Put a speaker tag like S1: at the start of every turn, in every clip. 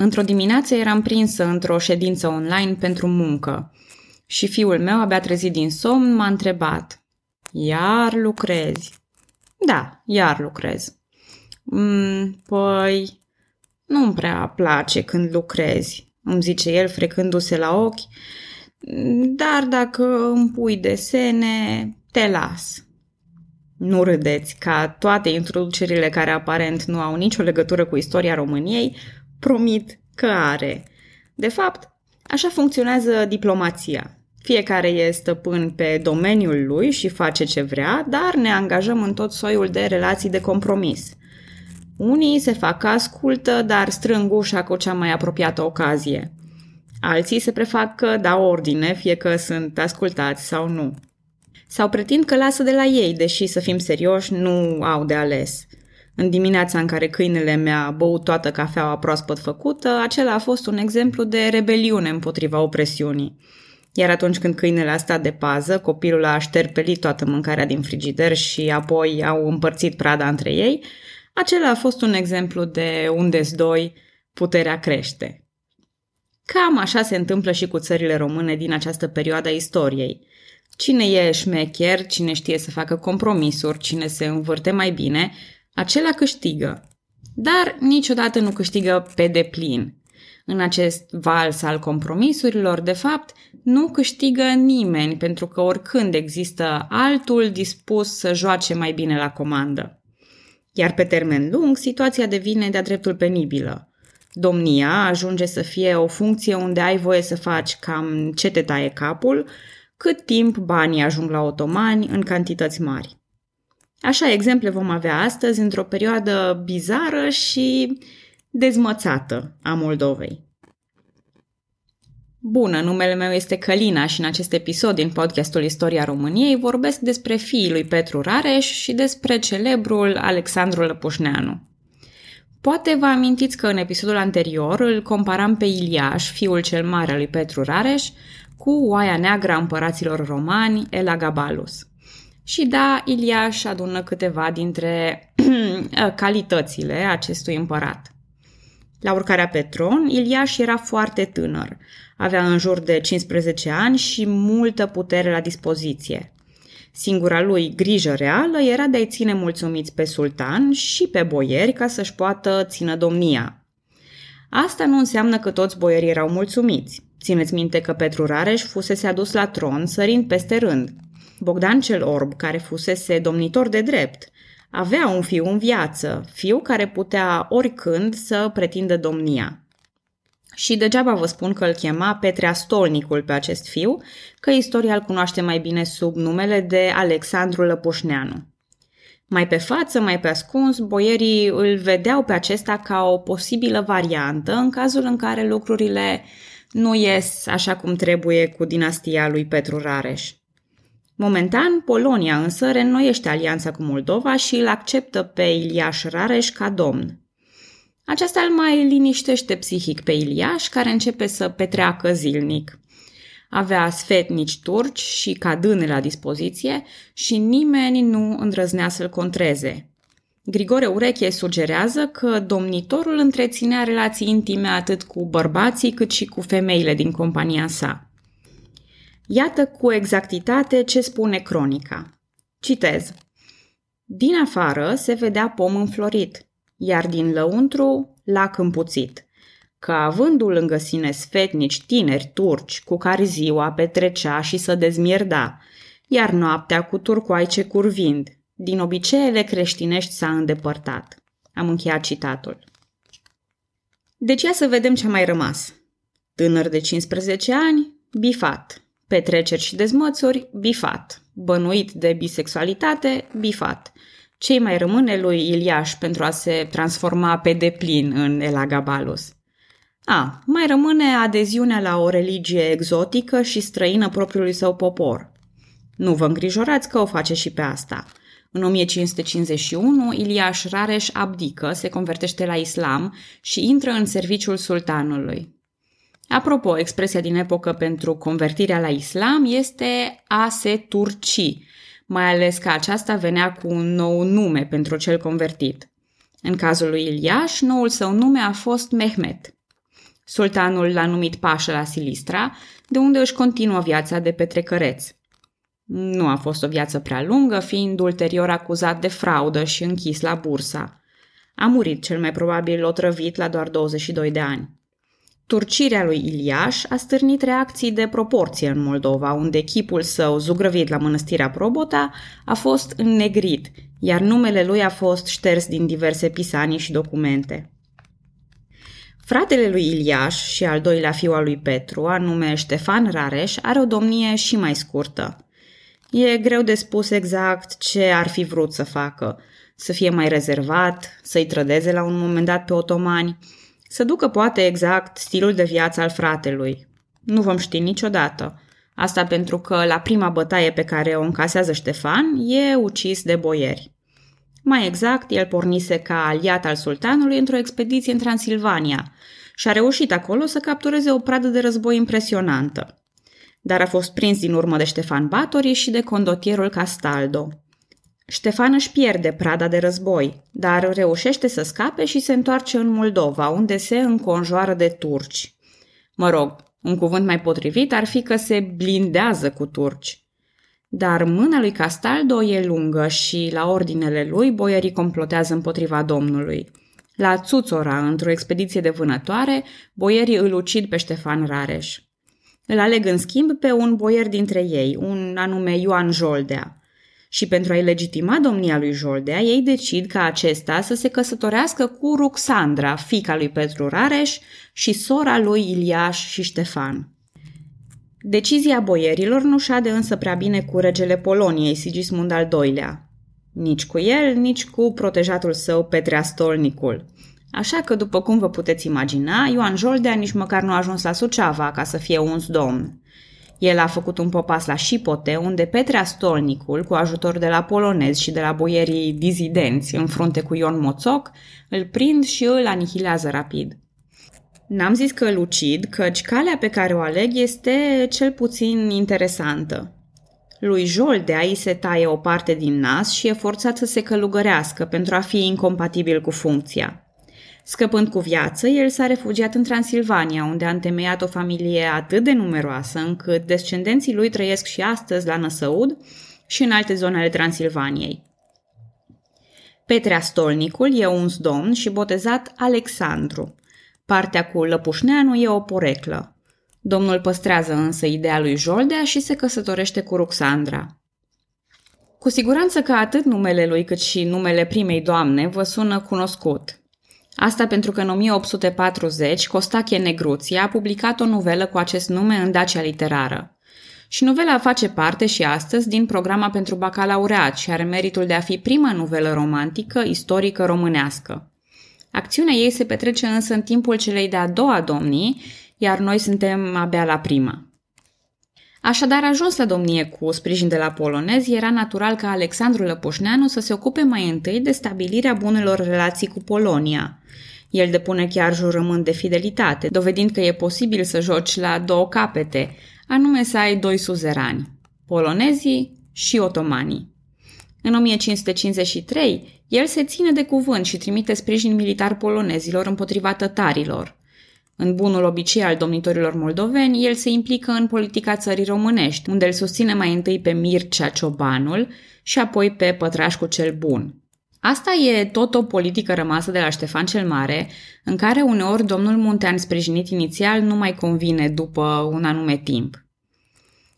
S1: Într-o dimineață eram prinsă într-o ședință online pentru muncă și fiul meu, abia trezit din somn, m-a întrebat Iar lucrezi? Da, iar lucrez. Mm, păi, nu-mi prea place când lucrezi, îmi zice el frecându-se la ochi, dar dacă îmi pui desene, te las. Nu râdeți, ca toate introducerile care aparent nu au nicio legătură cu istoria României, promit că are. De fapt, așa funcționează diplomația. Fiecare e stăpân pe domeniul lui și face ce vrea, dar ne angajăm în tot soiul de relații de compromis. Unii se fac că ascultă, dar strâng ușa cu cea mai apropiată ocazie. Alții se prefac că dau ordine, fie că sunt ascultați sau nu. Sau pretind că lasă de la ei, deși, să fim serioși, nu au de ales. În dimineața în care câinele mi-a băut toată cafeaua proaspăt făcută, acela a fost un exemplu de rebeliune împotriva opresiunii. Iar atunci când câinele a stat de pază, copilul a șterpelit toată mâncarea din frigider și apoi au împărțit prada între ei, acela a fost un exemplu de unde doi, puterea crește. Cam așa se întâmplă și cu țările române din această perioadă a istoriei. Cine e șmecher, cine știe să facă compromisuri, cine se învârte mai bine, acela câștigă. Dar niciodată nu câștigă pe deplin. În acest vals al compromisurilor, de fapt, nu câștigă nimeni pentru că oricând există altul dispus să joace mai bine la comandă. Iar pe termen lung, situația devine de-a dreptul penibilă. Domnia ajunge să fie o funcție unde ai voie să faci cam ce te taie capul, cât timp banii ajung la otomani în cantități mari. Așa exemple vom avea astăzi într-o perioadă bizară și dezmățată a Moldovei. Bună, numele meu este Călina și în acest episod din podcastul Istoria României vorbesc despre fiii lui Petru Rareș și despre celebrul Alexandru Lăpușneanu. Poate vă amintiți că în episodul anterior îl comparam pe Iliaș, fiul cel mare al lui Petru Rareș, cu oaia neagră a împăraților romani, Elagabalus. Și da, Iliaș adună câteva dintre calitățile acestui împărat. La urcarea pe tron, Iliaș era foarte tânăr. Avea în jur de 15 ani și multă putere la dispoziție. Singura lui grijă reală era de a-i ține mulțumiți pe sultan și pe boieri ca să-și poată țină domnia. Asta nu înseamnă că toți boierii erau mulțumiți. Țineți minte că Petru Rareș fusese adus la tron sărind peste rând. Bogdan cel Orb, care fusese domnitor de drept, avea un fiu în viață, fiu care putea oricând să pretindă domnia. Și degeaba vă spun că îl chema Petrea Stolnicul pe acest fiu, că istoria îl cunoaște mai bine sub numele de Alexandru Lăpușneanu. Mai pe față, mai pe ascuns, boierii îl vedeau pe acesta ca o posibilă variantă în cazul în care lucrurile nu ies așa cum trebuie cu dinastia lui Petru Rareș. Momentan, Polonia însă reînnoiește alianța cu Moldova și îl acceptă pe Iliaș Rareș ca domn. Aceasta îl mai liniștește psihic pe Iliaș, care începe să petreacă zilnic. Avea sfetnici turci și cadâne la dispoziție și nimeni nu îndrăznea să-l contreze. Grigore Ureche sugerează că domnitorul întreținea relații intime atât cu bărbații cât și cu femeile din compania sa. Iată cu exactitate ce spune cronica. Citez. Din afară se vedea pom înflorit, iar din lăuntru lac împuțit, că avându lângă sine sfetnici tineri turci cu care ziua petrecea și să dezmierda, iar noaptea cu turcoaice curvind, din obiceiele creștinești s-a îndepărtat. Am încheiat citatul. Deci ia să vedem ce a mai rămas. Tânăr de 15 ani, bifat, Petreceri și dezmățuri, bifat. Bănuit de bisexualitate, bifat. Cei mai rămâne lui Iliaș pentru a se transforma pe deplin în Elagabalus. A, mai rămâne adeziunea la o religie exotică și străină propriului său popor. Nu vă îngrijorați că o face și pe asta. În 1551, Iliaș Rareș abdică, se convertește la islam și intră în serviciul sultanului. Apropo, expresia din epocă pentru convertirea la islam este a se turci, mai ales că aceasta venea cu un nou nume pentru cel convertit. În cazul lui Iliaș, noul său nume a fost Mehmet. Sultanul l-a numit pașă la Silistra, de unde își continuă viața de petrecăreț. Nu a fost o viață prea lungă, fiind ulterior acuzat de fraudă și închis la bursa. A murit cel mai probabil otrăvit la doar 22 de ani. Turcirea lui Iliaș a stârnit reacții de proporție în Moldova, unde chipul său, zugrăvit la mănăstirea Probota, a fost înnegrit, iar numele lui a fost șters din diverse pisanii și documente. Fratele lui Iliaș și al doilea fiu al lui Petru, anume Ștefan Rareș, are o domnie și mai scurtă. E greu de spus exact ce ar fi vrut să facă, să fie mai rezervat, să-i trădeze la un moment dat pe otomani, să ducă poate exact stilul de viață al fratelui. Nu vom ști niciodată. Asta pentru că la prima bătaie pe care o încasează Ștefan e ucis de boieri. Mai exact, el pornise ca aliat al sultanului într-o expediție în Transilvania și a reușit acolo să captureze o pradă de război impresionantă. Dar a fost prins din urmă de Ștefan Batori și de condotierul Castaldo. Ștefan își pierde prada de război, dar reușește să scape și se întoarce în Moldova, unde se înconjoară de turci. Mă rog, un cuvânt mai potrivit ar fi că se blindează cu turci. Dar mâna lui Castaldo e lungă și, la ordinele lui, boierii complotează împotriva domnului. La Țuțora, într-o expediție de vânătoare, boierii îl ucid pe Ștefan Rareș. Îl aleg în schimb pe un boier dintre ei, un anume Ioan Joldea și pentru a-i legitima domnia lui Joldea, ei decid ca acesta să se căsătorească cu Ruxandra, fica lui Petru Rareș și sora lui Iliaș și Ștefan. Decizia boierilor nu șade însă prea bine cu regele Poloniei, Sigismund al II-lea. Nici cu el, nici cu protejatul său Petrea Stolnicul. Așa că, după cum vă puteți imagina, Ioan Joldea nici măcar nu a ajuns la Suceava ca să fie uns domn. El a făcut un popas la Șipote, unde Petrea Stolnicul, cu ajutor de la polonezi și de la boierii dizidenți în frunte cu Ion Moțoc, îl prind și îl anihilează rapid. N-am zis că îl ucid, căci calea pe care o aleg este cel puțin interesantă. Lui Joldea îi se taie o parte din nas și e forțat să se călugărească pentru a fi incompatibil cu funcția. Scăpând cu viață, el s-a refugiat în Transilvania, unde a întemeiat o familie atât de numeroasă încât descendenții lui trăiesc și astăzi la Năsăud și în alte zone ale Transilvaniei. Petrea Stolnicul e un domn și botezat Alexandru. Partea cu Lăpușneanu e o poreclă. Domnul păstrează însă ideea lui Joldea și se căsătorește cu Ruxandra. Cu siguranță că atât numele lui cât și numele primei doamne vă sună cunoscut. Asta pentru că în 1840 Costache Negruția a publicat o novelă cu acest nume în Dacia Literară. Și novela face parte și astăzi din programa pentru bacalaureat și are meritul de a fi prima novelă romantică istorică românească. Acțiunea ei se petrece însă în timpul celei de-a doua domnii, iar noi suntem abia la prima. Așadar, ajuns la domnie cu sprijin de la polonezi, era natural ca Alexandru Lăpușneanu să se ocupe mai întâi de stabilirea bunelor relații cu Polonia. El depune chiar jurământ de fidelitate, dovedind că e posibil să joci la două capete, anume să ai doi suzerani, polonezii și otomanii. În 1553, el se ține de cuvânt și trimite sprijin militar polonezilor împotriva tătarilor. În bunul obicei al domnitorilor moldoveni, el se implică în politica țării românești, unde îl susține mai întâi pe Mircea Ciobanul și apoi pe Pătrașcu cel Bun. Asta e tot o politică rămasă de la Ștefan cel Mare, în care uneori domnul Muntean sprijinit inițial nu mai convine după un anume timp.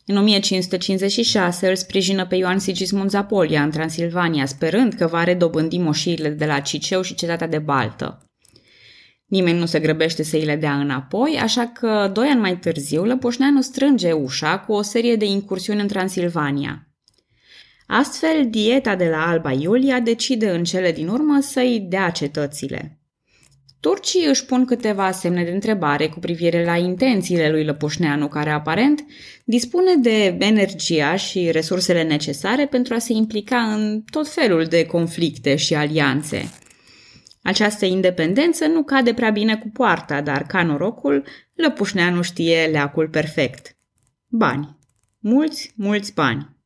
S1: În 1556 îl sprijină pe Ioan Sigismund Zapolia în Transilvania, sperând că va redobândi moșirile de la Ciceu și cetatea de Baltă. Nimeni nu se grăbește să îi le dea înapoi, așa că, doi ani mai târziu, Lăpușneanu strânge ușa cu o serie de incursiuni în Transilvania. Astfel, dieta de la Alba Iulia decide în cele din urmă să-i dea cetățile. Turcii își pun câteva semne de întrebare cu privire la intențiile lui Lăpușneanu, care aparent dispune de energia și resursele necesare pentru a se implica în tot felul de conflicte și alianțe – această independență nu cade prea bine cu poarta, dar ca norocul, Lăpușneanu știe leacul perfect. Bani. Mulți, mulți bani.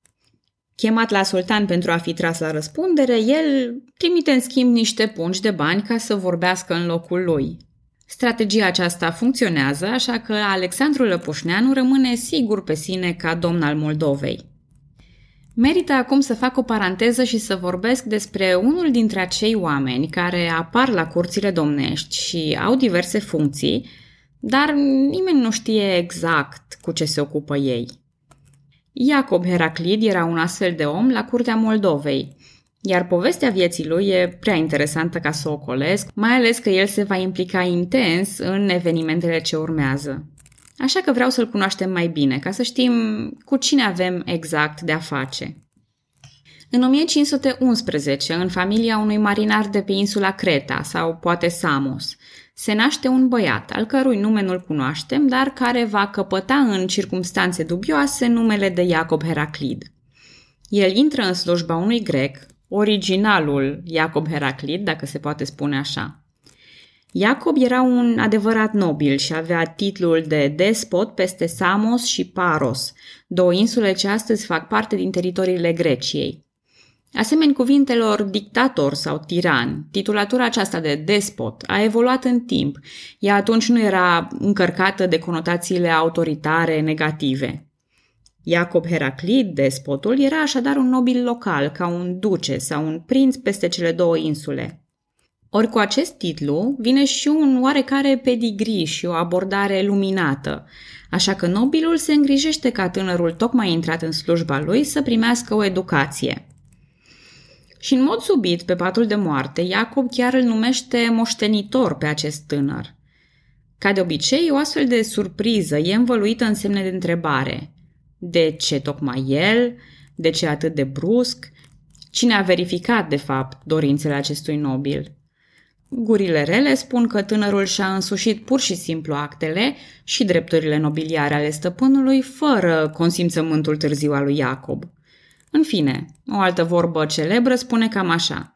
S1: Chemat la sultan pentru a fi tras la răspundere, el trimite în schimb niște pungi de bani ca să vorbească în locul lui. Strategia aceasta funcționează, așa că Alexandru Lăpușneanu rămâne sigur pe sine ca domn al Moldovei. Merită acum să fac o paranteză și să vorbesc despre unul dintre acei oameni care apar la curțile domnești și au diverse funcții, dar nimeni nu știe exact cu ce se ocupă ei. Iacob Heraclid era un astfel de om la curtea Moldovei, iar povestea vieții lui e prea interesantă ca să o ocolesc, mai ales că el se va implica intens în evenimentele ce urmează. Așa că vreau să-l cunoaștem mai bine, ca să știm cu cine avem exact de a face. În 1511, în familia unui marinar de pe insula Creta, sau poate Samos, se naște un băiat, al cărui nume nu-l cunoaștem, dar care va căpăta în circumstanțe dubioase numele de Iacob Heraclid. El intră în slujba unui grec, originalul Iacob Heraclid, dacă se poate spune așa. Iacob era un adevărat nobil și avea titlul de despot peste Samos și Paros, două insule ce astăzi fac parte din teritoriile Greciei. Asemeni cuvintelor dictator sau tiran, titulatura aceasta de despot a evoluat în timp. Ea atunci nu era încărcată de conotațiile autoritare negative. Iacob Heraclid, despotul, era așadar un nobil local, ca un duce sau un prinț peste cele două insule. Ori cu acest titlu vine și un oarecare pedigri și o abordare luminată, așa că nobilul se îngrijește ca tânărul tocmai intrat în slujba lui să primească o educație. Și în mod subit, pe patul de moarte, Iacob chiar îl numește moștenitor pe acest tânăr. Ca de obicei, o astfel de surpriză e învăluită în semne de întrebare. De ce tocmai el? De ce atât de brusc? Cine a verificat, de fapt, dorințele acestui nobil? Gurile rele spun că tânărul și-a însușit pur și simplu actele și drepturile nobiliare ale stăpânului fără consimțământul târziu al lui Iacob. În fine, o altă vorbă celebră spune cam așa.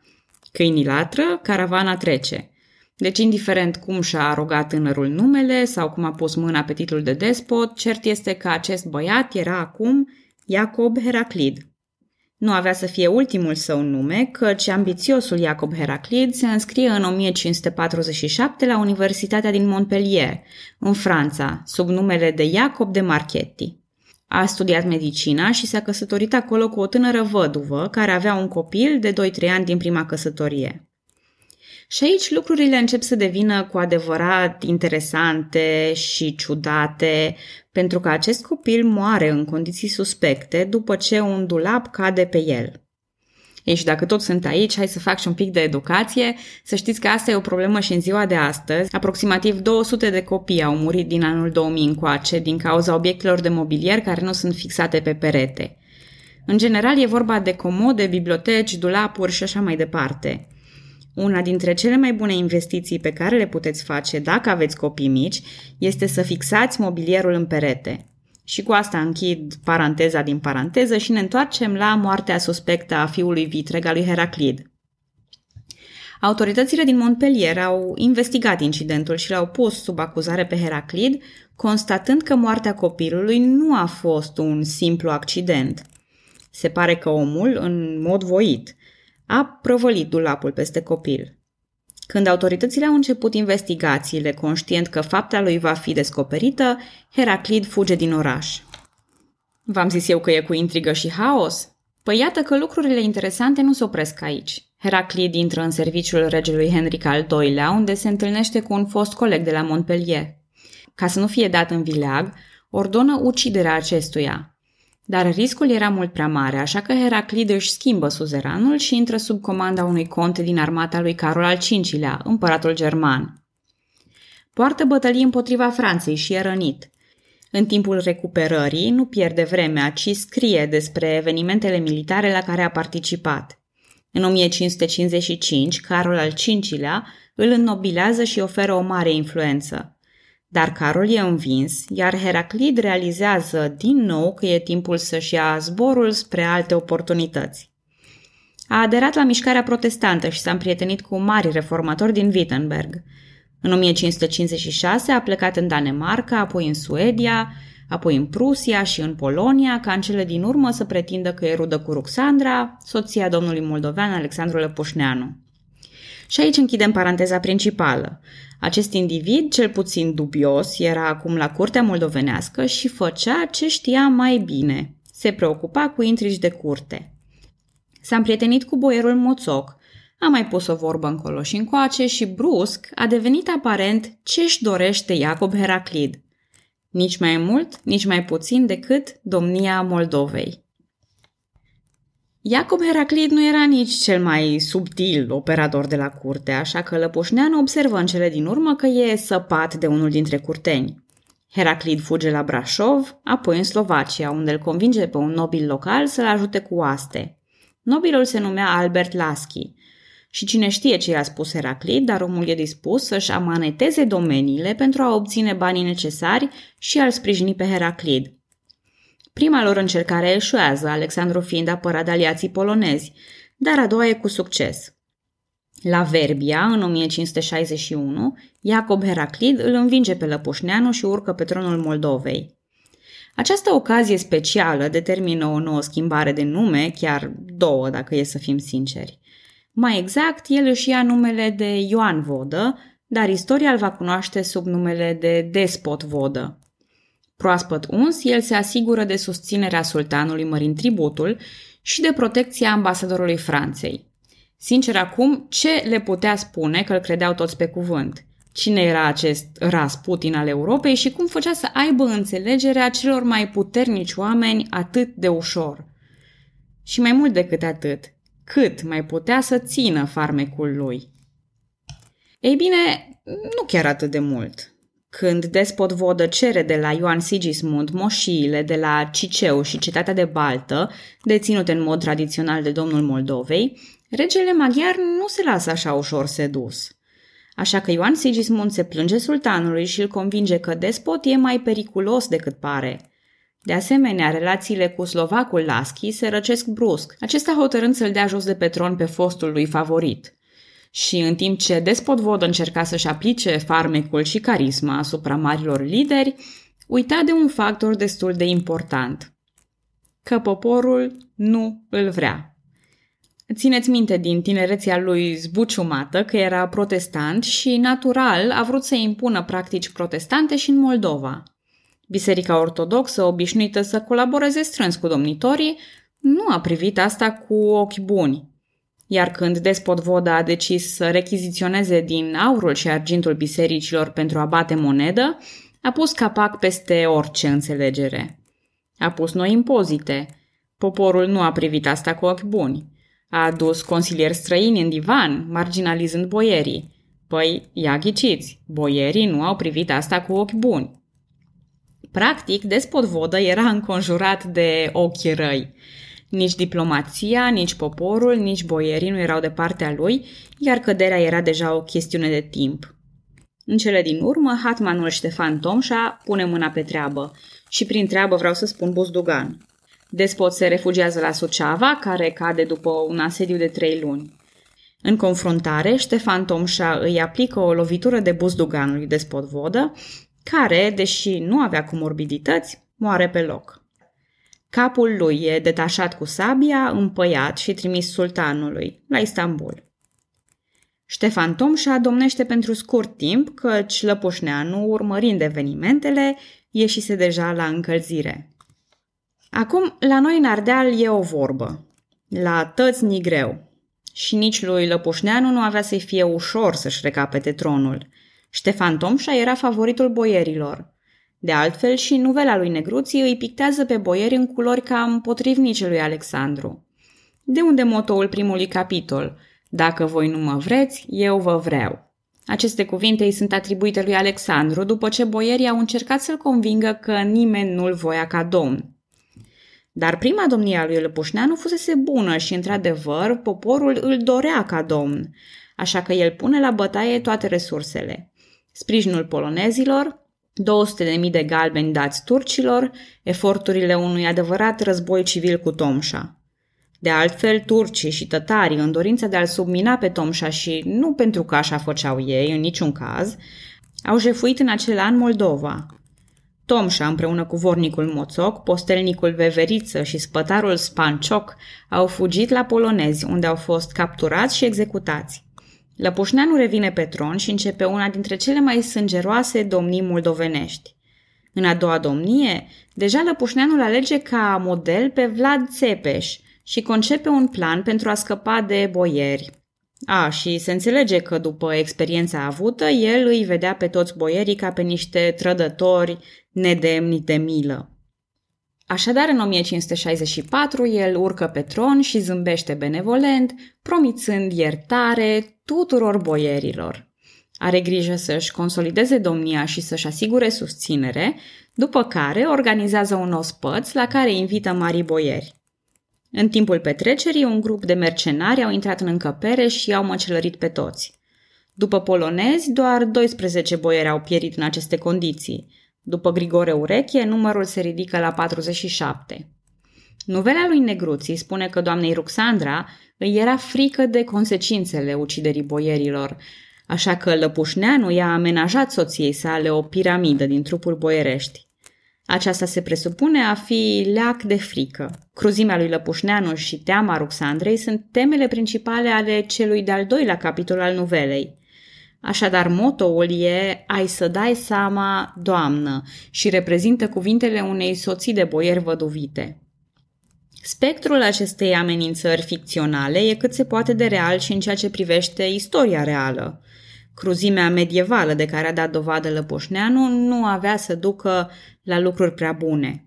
S1: Câinii latră, caravana trece. Deci, indiferent cum și-a arogat tânărul numele sau cum a pus mâna pe titlul de despot, cert este că acest băiat era acum Iacob Heraclid, nu avea să fie ultimul său nume, căci ambițiosul Iacob Heraclid se înscrie în 1547 la Universitatea din Montpellier, în Franța, sub numele de Iacob de Marchetti. A studiat medicina și s-a căsătorit acolo cu o tânără văduvă care avea un copil de 2-3 ani din prima căsătorie. Și aici lucrurile încep să devină cu adevărat interesante și ciudate, pentru că acest copil moare în condiții suspecte după ce un dulap cade pe el. Ei, și dacă tot sunt aici, hai să fac și un pic de educație. Să știți că asta e o problemă și în ziua de astăzi. Aproximativ 200 de copii au murit din anul 2000 încoace din cauza obiectelor de mobilier care nu sunt fixate pe perete. În general e vorba de comode, biblioteci, dulapuri și așa mai departe. Una dintre cele mai bune investiții pe care le puteți face dacă aveți copii mici este să fixați mobilierul în perete. Și cu asta închid paranteza din paranteză și ne întoarcem la moartea suspectă a fiului vitreg al lui Heraclid. Autoritățile din Montpellier au investigat incidentul și l-au pus sub acuzare pe Heraclid, constatând că moartea copilului nu a fost un simplu accident. Se pare că omul, în mod voit, a prăvălit dulapul peste copil. Când autoritățile au început investigațiile, conștient că fapta lui va fi descoperită, Heraclid fuge din oraș. V-am zis eu că e cu intrigă și haos? Păi iată că lucrurile interesante nu se opresc aici. Heraclid intră în serviciul regelui Henric al II-lea, unde se întâlnește cu un fost coleg de la Montpellier. Ca să nu fie dat în vileag, ordonă uciderea acestuia, dar riscul era mult prea mare, așa că Heraclid își schimbă suzeranul și intră sub comanda unui conte din armata lui Carol al V-lea, împăratul german. Poartă bătălii împotriva Franței și e rănit. În timpul recuperării nu pierde vremea, ci scrie despre evenimentele militare la care a participat. În 1555, Carol al V-lea îl înnobilează și oferă o mare influență. Dar Carol e învins, iar Heraclid realizează din nou că e timpul să-și ia zborul spre alte oportunități. A aderat la mișcarea protestantă și s-a împrietenit cu mari reformatori din Wittenberg. În 1556 a plecat în Danemarca, apoi în Suedia, apoi în Prusia și în Polonia, ca în cele din urmă să pretindă că e rudă cu Ruxandra, soția domnului moldovean Alexandru Lăpușneanu. Și aici închidem paranteza principală. Acest individ, cel puțin dubios, era acum la curtea moldovenească și făcea ce știa mai bine. Se preocupa cu intrigi de curte. S-a împrietenit cu boierul Moțoc, a mai pus o vorbă încolo și încoace și brusc a devenit aparent ce își dorește Iacob Heraclid. Nici mai mult, nici mai puțin decât domnia Moldovei. Iacob Heraclid nu era nici cel mai subtil operator de la curte, așa că Lăpușneanu observă în cele din urmă că e săpat de unul dintre curteni. Heraclid fuge la Brașov, apoi în Slovacia, unde îl convinge pe un nobil local să-l ajute cu oaste. Nobilul se numea Albert Laschi și cine știe ce i-a spus Heraclid, dar omul e dispus să-și amaneteze domeniile pentru a obține banii necesari și a-l sprijini pe Heraclid. Prima lor încercare eșuează, Alexandru fiind apărat de aliații polonezi, dar a doua e cu succes. La Verbia, în 1561, Iacob Heraclid îl învinge pe Lăpușneanu și urcă pe tronul Moldovei. Această ocazie specială determină o nouă schimbare de nume, chiar două, dacă e să fim sinceri. Mai exact, el își ia numele de Ioan Vodă, dar istoria îl va cunoaște sub numele de Despot Vodă. Proaspăt uns, el se asigură de susținerea sultanului mărind tributul și de protecția ambasadorului Franței. Sincer acum, ce le putea spune că îl credeau toți pe cuvânt? Cine era acest Rasputin al Europei și cum făcea să aibă înțelegerea celor mai puternici oameni atât de ușor? Și mai mult decât atât, cât mai putea să țină farmecul lui? Ei bine, nu chiar atât de mult. Când despot vodă cere de la Ioan Sigismund moșiile de la Ciceu și cetatea de Baltă, deținute în mod tradițional de domnul Moldovei, regele maghiar nu se lasă așa ușor sedus. Așa că Ioan Sigismund se plânge sultanului și îl convinge că despot e mai periculos decât pare. De asemenea, relațiile cu slovacul Laschi se răcesc brusc, acesta hotărând să-l dea jos de pe tron pe fostul lui favorit – și în timp ce Despot Vod încerca să-și aplice farmecul și carisma asupra marilor lideri, uita de un factor destul de important. Că poporul nu îl vrea. Țineți minte din tinerețea lui zbuciumată că era protestant și, natural, a vrut să impună practici protestante și în Moldova. Biserica ortodoxă, obișnuită să colaboreze strâns cu domnitorii, nu a privit asta cu ochi buni. Iar când despot Voda a decis să rechiziționeze din aurul și argintul bisericilor pentru a bate monedă, a pus capac peste orice înțelegere. A pus noi impozite. Poporul nu a privit asta cu ochi buni. A adus consilieri străini în divan, marginalizând boierii. Păi, ia ghiciți, boierii nu au privit asta cu ochi buni. Practic, despot Vodă era înconjurat de ochi răi. Nici diplomația, nici poporul, nici boierii nu erau de partea lui, iar căderea era deja o chestiune de timp. În cele din urmă, hatmanul Ștefan Tomșa pune mâna pe treabă și prin treabă vreau să spun Buzdugan. Despot se refugiază la Suceava, care cade după un asediu de trei luni. În confruntare, Ștefan Tomșa îi aplică o lovitură de buzdugan lui Despot Vodă, care, deși nu avea comorbidități, moare pe loc. Capul lui e detașat cu sabia, împăiat și trimis sultanului, la Istanbul. Ștefan Tomșa domnește pentru scurt timp, căci Lăpușneanu, urmărind evenimentele, ieșise deja la încălzire. Acum, la noi în Ardeal e o vorbă. La tăți ni greu. Și nici lui Lăpușneanu nu avea să-i fie ușor să-și recapete tronul. Ștefan Tomșa era favoritul boierilor. De altfel, și novela lui Negruții îi pictează pe boieri în culori cam potrivnice lui Alexandru. De unde motoul primului capitol? Dacă voi nu mă vreți, eu vă vreau. Aceste cuvinte îi sunt atribuite lui Alexandru după ce boierii au încercat să-l convingă că nimeni nu-l voia ca domn. Dar prima domnie a lui Lăpușneanu fusese bună și, într-adevăr, poporul îl dorea ca domn, așa că el pune la bătaie toate resursele. Sprijinul polonezilor, 200.000 de galbeni dați turcilor, eforturile unui adevărat război civil cu Tomșa. De altfel, turcii și tătarii, în dorința de a-l submina pe Tomșa și nu pentru că așa făceau ei, în niciun caz, au jefuit în acel an Moldova. Tomșa, împreună cu vornicul Moțoc, postelnicul Veveriță și spătarul Spancioc, au fugit la polonezi, unde au fost capturați și executați. Lăpușneanu revine pe tron și începe una dintre cele mai sângeroase domnii moldovenești. În a doua domnie, deja Lăpușneanul alege ca model pe Vlad Țepeș și concepe un plan pentru a scăpa de boieri. A, și se înțelege că după experiența avută, el îi vedea pe toți boierii ca pe niște trădători nedemni de milă. Așadar, în 1564, el urcă pe tron și zâmbește benevolent, promițând iertare tuturor boierilor. Are grijă să-și consolideze domnia și să-și asigure susținere, după care organizează un ospăț la care invită mari boieri. În timpul petrecerii, un grup de mercenari au intrat în încăpere și i-au măcelărit pe toți. După polonezi, doar 12 boieri au pierit în aceste condiții. După Grigore Ureche, numărul se ridică la 47. Novela lui Negruții spune că doamnei Ruxandra îi era frică de consecințele uciderii boierilor, așa că Lăpușneanu i-a amenajat soției sale o piramidă din trupuri boierești. Aceasta se presupune a fi leac de frică. Cruzimea lui Lăpușneanu și teama Ruxandrei sunt temele principale ale celui de-al doilea capitol al novelei. Așadar, motoul e ai să dai seama, doamnă, și reprezintă cuvintele unei soții de boieri văduvite. Spectrul acestei amenințări ficționale e cât se poate de real și în ceea ce privește istoria reală. Cruzimea medievală de care a dat dovadă Lăpușneanu nu avea să ducă la lucruri prea bune.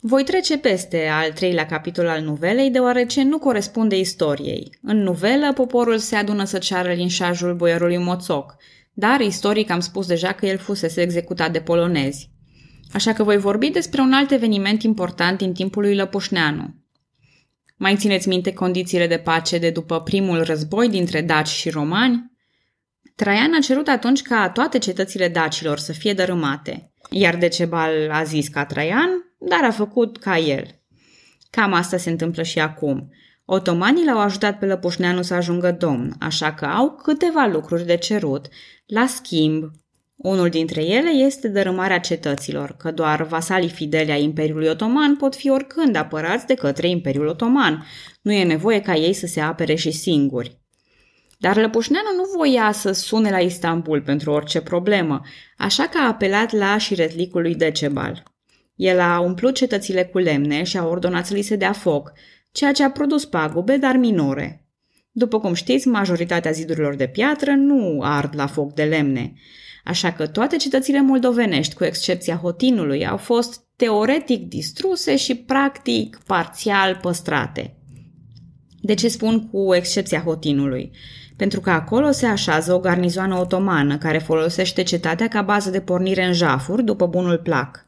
S1: Voi trece peste al treilea capitol al novelei, deoarece nu corespunde istoriei. În novelă, poporul se adună să ceară linșajul boierului Moțoc, dar istoric am spus deja că el fusese executat de polonezi. Așa că voi vorbi despre un alt eveniment important din timpul lui Lăpușneanu. Mai țineți minte condițiile de pace de după primul război dintre daci și romani? Traian a cerut atunci ca toate cetățile dacilor să fie dărâmate, iar Decebal a zis ca Traian, dar a făcut ca el. Cam asta se întâmplă și acum. Otomanii l-au ajutat pe Lăpușneanu să ajungă domn, așa că au câteva lucruri de cerut. La schimb, unul dintre ele este dărâmarea cetăților, că doar vasalii fideli ai Imperiului Otoman pot fi oricând apărați de către Imperiul Otoman. Nu e nevoie ca ei să se apere și singuri. Dar Lăpușneanu nu voia să sune la Istanbul pentru orice problemă, așa că a apelat la șiretlicul lui Decebal. El a umplut cetățile cu lemne și a ordonat să li se dea foc, ceea ce a produs pagube, dar minore. După cum știți, majoritatea zidurilor de piatră nu ard la foc de lemne, așa că toate cetățile moldovenești, cu excepția Hotinului, au fost teoretic distruse și practic parțial păstrate. De ce spun cu excepția Hotinului? pentru că acolo se așează o garnizoană otomană care folosește cetatea ca bază de pornire în jafuri după bunul plac.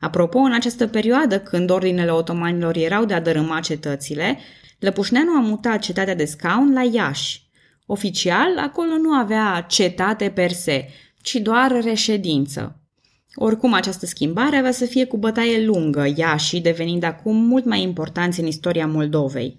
S1: Apropo, în această perioadă, când ordinele otomanilor erau de a dărâma cetățile, Lăpușneanu a mutat cetatea de scaun la Iași. Oficial, acolo nu avea cetate per se, ci doar reședință. Oricum, această schimbare avea să fie cu bătaie lungă, Iași devenind acum mult mai importanți în istoria Moldovei.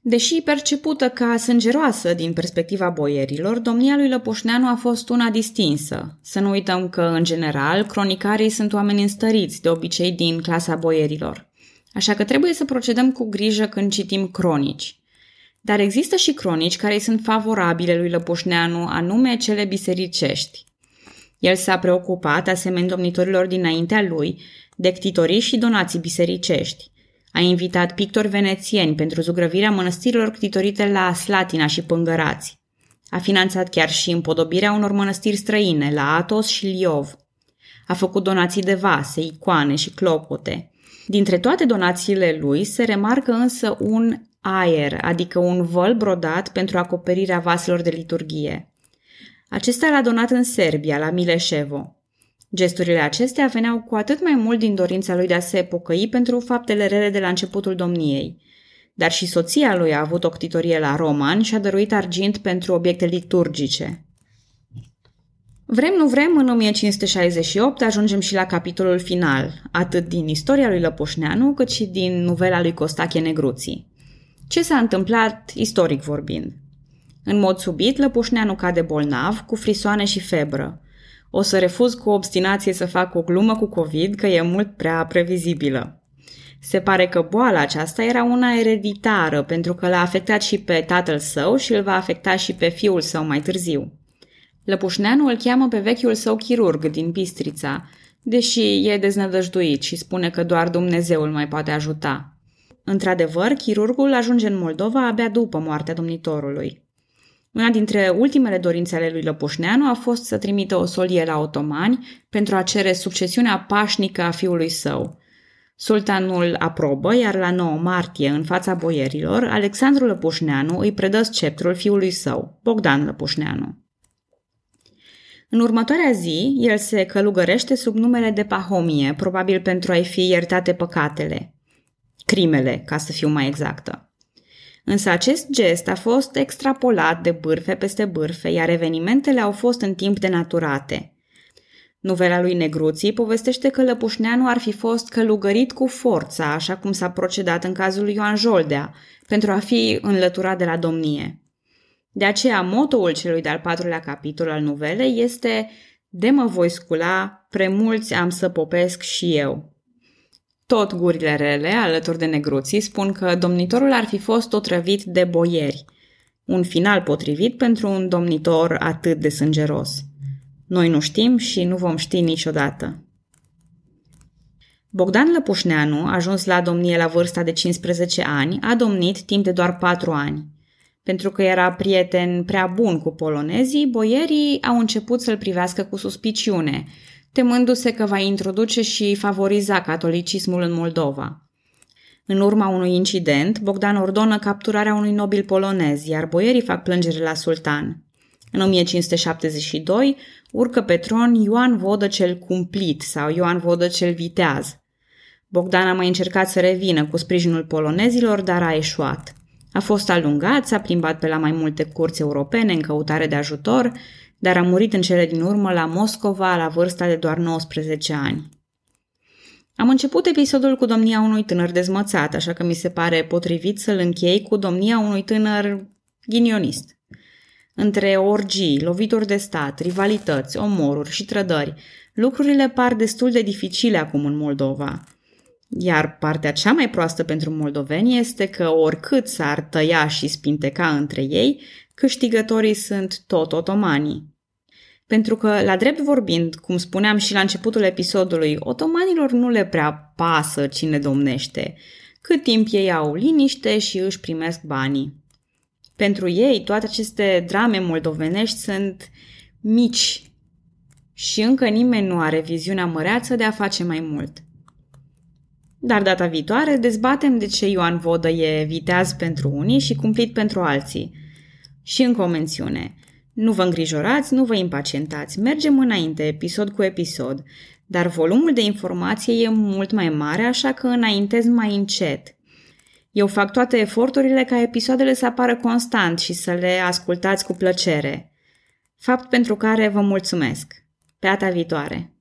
S1: Deși percepută ca sângeroasă din perspectiva boierilor, domnia lui Lăpușneanu a fost una distinsă. Să nu uităm că, în general, cronicarii sunt oameni înstăriți, de obicei din clasa boierilor. Așa că trebuie să procedăm cu grijă când citim cronici. Dar există și cronici care sunt favorabile lui Lăpușneanu, anume cele bisericești. El s-a preocupat, asemeni domnitorilor dinaintea lui, de ctitorii și donații bisericești. A invitat pictori venețieni pentru zugrăvirea mănăstirilor ctitorite la Slatina și Pângărați. A finanțat chiar și împodobirea unor mănăstiri străine la Atos și Liov. A făcut donații de vase, icoane și clopote. Dintre toate donațiile lui se remarcă însă un aer, adică un văl brodat pentru acoperirea vaselor de liturghie. Acesta l-a donat în Serbia, la Mileșevo. Gesturile acestea veneau cu atât mai mult din dorința lui de a se pocăi pentru faptele rele de la începutul domniei. Dar și soția lui a avut o ctitorie la Roman și a dăruit argint pentru obiecte liturgice. Vrem, nu vrem, în 1568 ajungem și la capitolul final, atât din istoria lui Lăpușneanu, cât și din novela lui Costache Negruții. Ce s-a întâmplat, istoric vorbind? În mod subit, Lăpușneanu cade bolnav, cu frisoane și febră o să refuz cu obstinație să fac o glumă cu COVID, că e mult prea previzibilă. Se pare că boala aceasta era una ereditară, pentru că l-a afectat și pe tatăl său și îl va afecta și pe fiul său mai târziu. Lăpușneanu îl cheamă pe vechiul său chirurg din Bistrița, deși e deznădăjduit și spune că doar Dumnezeu îl mai poate ajuta. Într-adevăr, chirurgul ajunge în Moldova abia după moartea domnitorului. Una dintre ultimele dorințe ale lui Lăpușneanu a fost să trimită o solie la otomani pentru a cere succesiunea pașnică a fiului său. Sultanul aprobă, iar la 9 martie, în fața boierilor, Alexandru Lăpușneanu îi predă sceptrul fiului său, Bogdan Lăpușneanu. În următoarea zi, el se călugărește sub numele de Pahomie, probabil pentru a-i fi iertate păcatele. Crimele, ca să fiu mai exactă. Însă acest gest a fost extrapolat de bârfe peste bârfe, iar evenimentele au fost în timp denaturate. Novela lui Negruții povestește că Lăpușneanu ar fi fost călugărit cu forța, așa cum s-a procedat în cazul lui Ioan Joldea, pentru a fi înlăturat de la domnie. De aceea, motoul celui de-al patrulea capitol al novelei este De mă voi scula, premulți am să popesc și eu. Tot gurile rele, alături de negruții, spun că domnitorul ar fi fost otrăvit de boieri. Un final potrivit pentru un domnitor atât de sângeros. Noi nu știm și nu vom ști niciodată. Bogdan Lăpușneanu, ajuns la domnie la vârsta de 15 ani, a domnit timp de doar 4 ani. Pentru că era prieten prea bun cu polonezii, boierii au început să-l privească cu suspiciune, temându-se că va introduce și favoriza catolicismul în Moldova. În urma unui incident, Bogdan ordonă capturarea unui nobil polonez, iar boierii fac plângere la sultan. În 1572 urcă pe tron Ioan Vodă cel Cumplit sau Ioan Vodă cel Viteaz. Bogdan a mai încercat să revină cu sprijinul polonezilor, dar a eșuat. A fost alungat, s-a plimbat pe la mai multe curți europene în căutare de ajutor, dar a murit în cele din urmă la Moscova la vârsta de doar 19 ani. Am început episodul cu domnia unui tânăr dezmățat, așa că mi se pare potrivit să-l închei cu domnia unui tânăr ghinionist. Între orgii, lovituri de stat, rivalități, omoruri și trădări, lucrurile par destul de dificile acum în Moldova. Iar partea cea mai proastă pentru moldoveni este că oricât s-ar tăia și spinteca între ei, câștigătorii sunt tot otomanii. Pentru că, la drept vorbind, cum spuneam și la începutul episodului, otomanilor nu le prea pasă cine domnește, cât timp ei au liniște și își primesc banii. Pentru ei, toate aceste drame moldovenești sunt mici și încă nimeni nu are viziunea măreață de a face mai mult. Dar data viitoare dezbatem de ce Ioan Vodă e viteaz pentru unii și cumplit pentru alții. Și încă o mențiune. Nu vă îngrijorați, nu vă impacientați, mergem înainte, episod cu episod, dar volumul de informație e mult mai mare, așa că înaintez mai încet. Eu fac toate eforturile ca episoadele să apară constant și să le ascultați cu plăcere. Fapt pentru care vă mulțumesc. Pe data viitoare!